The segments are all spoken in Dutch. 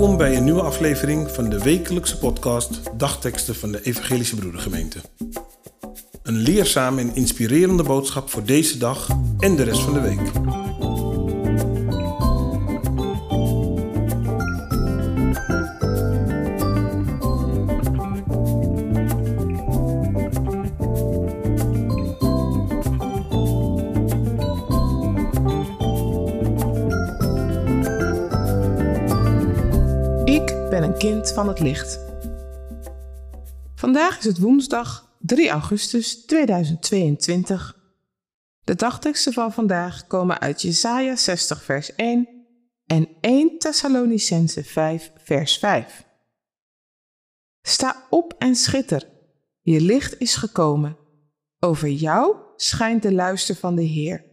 Welkom bij een nieuwe aflevering van de wekelijkse podcast Dagteksten van de Evangelische Broedergemeente. Een leerzame en inspirerende boodschap voor deze dag en de rest van de week. Kind van het licht. Vandaag is het woensdag 3 augustus 2022. De dagteksten van vandaag komen uit Jesaja 60 vers 1 en 1 Thessalonicense 5 vers 5. Sta op en schitter, je licht is gekomen. Over jou schijnt de luister van de Heer.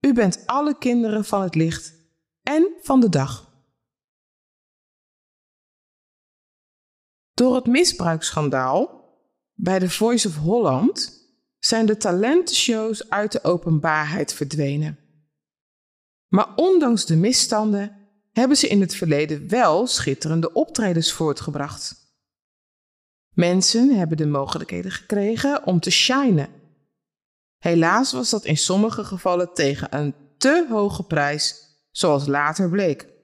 U bent alle kinderen van het licht en van de dag. Door het misbruiksschandaal bij de Voice of Holland zijn de talentenshows uit de openbaarheid verdwenen. Maar ondanks de misstanden hebben ze in het verleden wel schitterende optredens voortgebracht. Mensen hebben de mogelijkheden gekregen om te shinen. Helaas was dat in sommige gevallen tegen een te hoge prijs, zoals later bleek.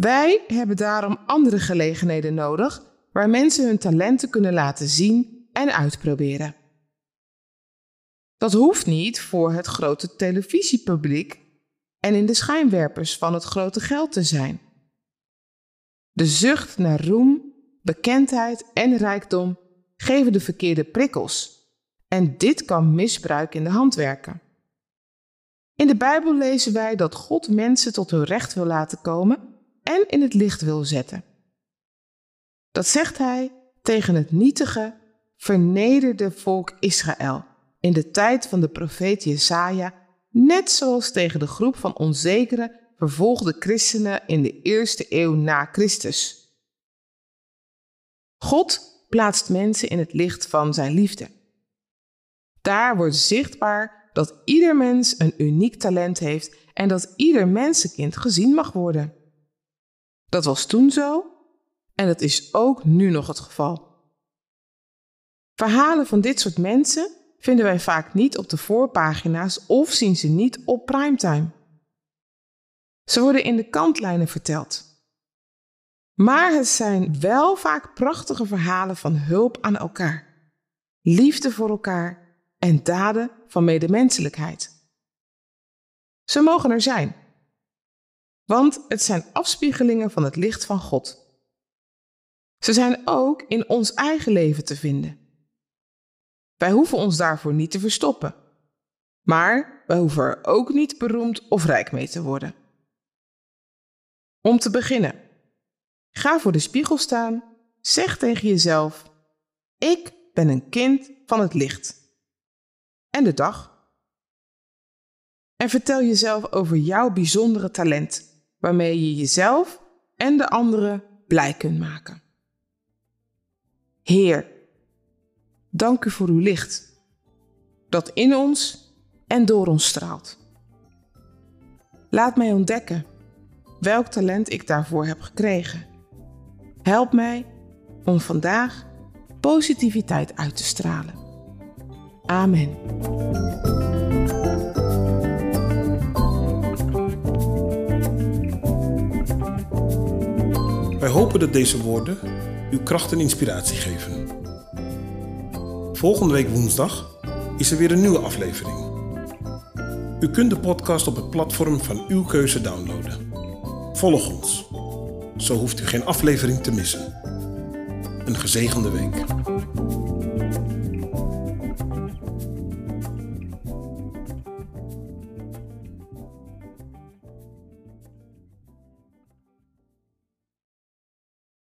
Wij hebben daarom andere gelegenheden nodig waar mensen hun talenten kunnen laten zien en uitproberen. Dat hoeft niet voor het grote televisiepubliek en in de schijnwerpers van het grote geld te zijn. De zucht naar roem, bekendheid en rijkdom geven de verkeerde prikkels en dit kan misbruik in de hand werken. In de Bijbel lezen wij dat God mensen tot hun recht wil laten komen en in het licht wil zetten. Dat zegt hij tegen het nietige, vernederde volk Israël in de tijd van de profeet Jesaja, net zoals tegen de groep van onzekere, vervolgde christenen in de eerste eeuw na Christus. God plaatst mensen in het licht van zijn liefde. Daar wordt zichtbaar dat ieder mens een uniek talent heeft en dat ieder mensenkind gezien mag worden. Dat was toen zo en dat is ook nu nog het geval. Verhalen van dit soort mensen vinden wij vaak niet op de voorpagina's of zien ze niet op primetime. Ze worden in de kantlijnen verteld. Maar het zijn wel vaak prachtige verhalen van hulp aan elkaar, liefde voor elkaar en daden van medemenselijkheid. Ze mogen er zijn want het zijn afspiegelingen van het licht van God. Ze zijn ook in ons eigen leven te vinden. Wij hoeven ons daarvoor niet te verstoppen, maar wij hoeven er ook niet beroemd of rijk mee te worden. Om te beginnen, ga voor de spiegel staan, zeg tegen jezelf: Ik ben een kind van het licht. En de dag. En vertel jezelf over jouw bijzondere talent waarmee je jezelf en de anderen blij kunt maken. Heer, dank u voor uw licht, dat in ons en door ons straalt. Laat mij ontdekken welk talent ik daarvoor heb gekregen. Help mij om vandaag positiviteit uit te stralen. Amen. Hopen dat deze woorden uw kracht en inspiratie geven. Volgende week woensdag is er weer een nieuwe aflevering. U kunt de podcast op het platform van uw keuze downloaden. Volg ons. Zo hoeft u geen aflevering te missen. Een gezegende week.